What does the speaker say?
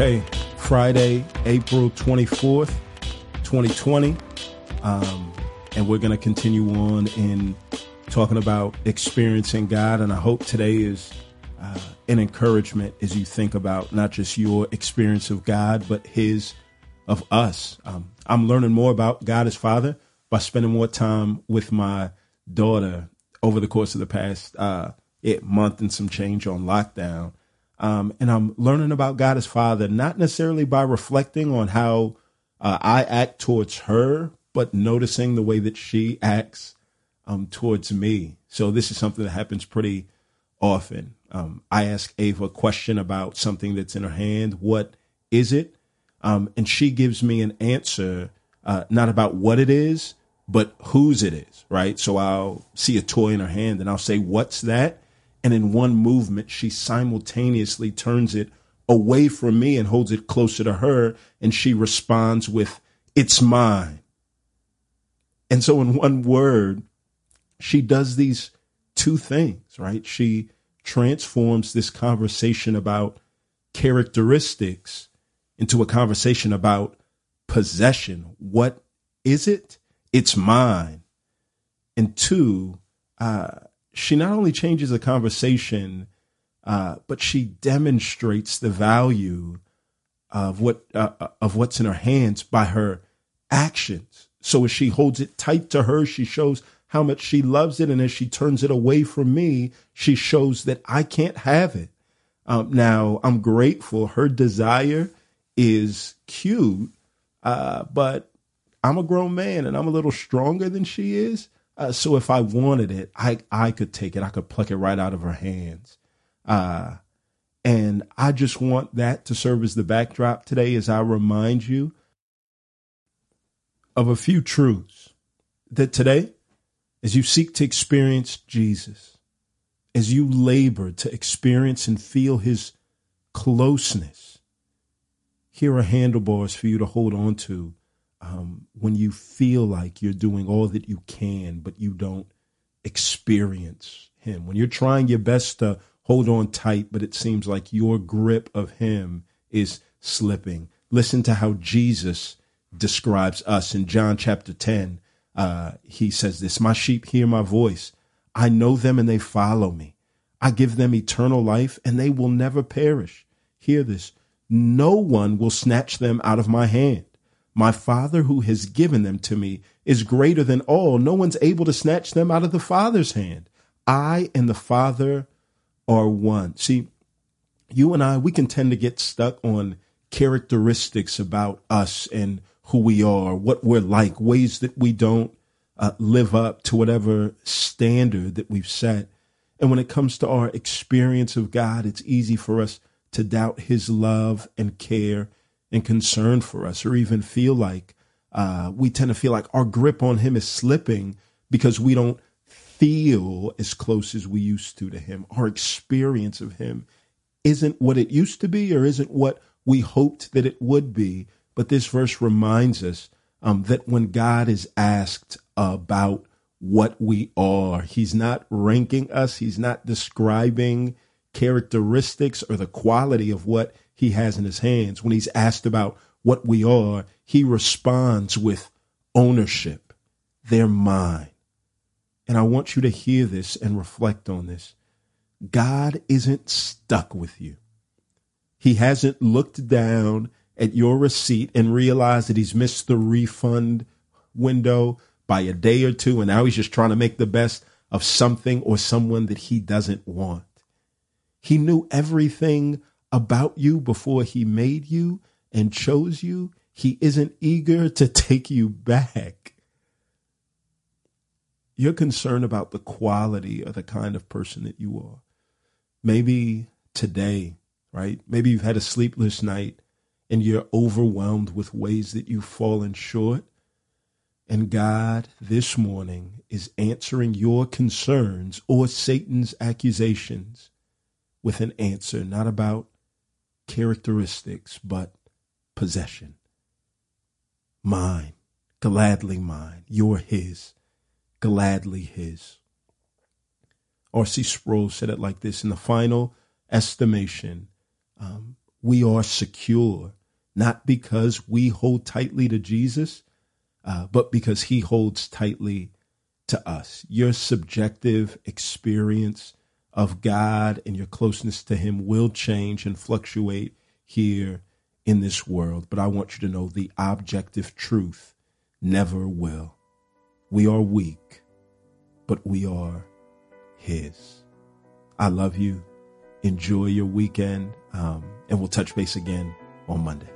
Okay, Friday, April 24th, 2020. Um, and we're going to continue on in talking about experiencing God. And I hope today is uh, an encouragement as you think about not just your experience of God, but His of us. Um, I'm learning more about God as Father by spending more time with my daughter over the course of the past uh, month and some change on lockdown. Um, and I'm learning about God as Father, not necessarily by reflecting on how uh, I act towards her, but noticing the way that she acts um, towards me. So this is something that happens pretty often. Um, I ask Ava a question about something that's in her hand. What is it? Um, and she gives me an answer, uh, not about what it is, but whose it is, right? So I'll see a toy in her hand and I'll say, What's that? And in one movement, she simultaneously turns it away from me and holds it closer to her. And she responds with, It's mine. And so, in one word, she does these two things, right? She transforms this conversation about characteristics into a conversation about possession. What is it? It's mine. And two, uh, she not only changes the conversation, uh, but she demonstrates the value of what uh, uh, of what's in her hands by her actions. So as she holds it tight to her, she shows how much she loves it, and as she turns it away from me, she shows that I can't have it. Um, now I'm grateful. Her desire is cute, uh, but I'm a grown man and I'm a little stronger than she is. Uh, so if I wanted it, I I could take it. I could pluck it right out of her hands. Uh, and I just want that to serve as the backdrop today as I remind you of a few truths that today, as you seek to experience Jesus, as you labor to experience and feel his closeness, here are handlebars for you to hold on to um, when you feel like you're doing all that you can, but you don't experience Him, when you're trying your best to hold on tight, but it seems like your grip of Him is slipping. Listen to how Jesus describes us in John chapter 10. Uh, he says this My sheep hear my voice. I know them and they follow me. I give them eternal life and they will never perish. Hear this. No one will snatch them out of my hand. My Father who has given them to me is greater than all. No one's able to snatch them out of the Father's hand. I and the Father are one. See, you and I, we can tend to get stuck on characteristics about us and who we are, what we're like, ways that we don't uh, live up to whatever standard that we've set. And when it comes to our experience of God, it's easy for us to doubt his love and care and concern for us, or even feel like uh, we tend to feel like our grip on Him is slipping because we don't feel as close as we used to to Him. Our experience of Him isn't what it used to be, or isn't what we hoped that it would be. But this verse reminds us um, that when God is asked about what we are, He's not ranking us, He's not describing characteristics or the quality of what he has in his hands. When he's asked about what we are, he responds with ownership. They're mine. And I want you to hear this and reflect on this. God isn't stuck with you. He hasn't looked down at your receipt and realized that he's missed the refund window by a day or two, and now he's just trying to make the best of something or someone that he doesn't want. He knew everything about you before he made you and chose you, he isn't eager to take you back. You're concerned about the quality of the kind of person that you are. Maybe today, right? Maybe you've had a sleepless night and you're overwhelmed with ways that you've fallen short. And God this morning is answering your concerns or Satan's accusations with an answer, not about characteristics, but possession. Mine, gladly mine. You're his, gladly his. R.C. Sproul said it like this in the final estimation, um, we are secure, not because we hold tightly to Jesus, uh, but because he holds tightly to us. Your subjective experience of God and your closeness to him will change and fluctuate here in this world. But I want you to know the objective truth never will. We are weak, but we are his. I love you. Enjoy your weekend. Um, and we'll touch base again on Monday.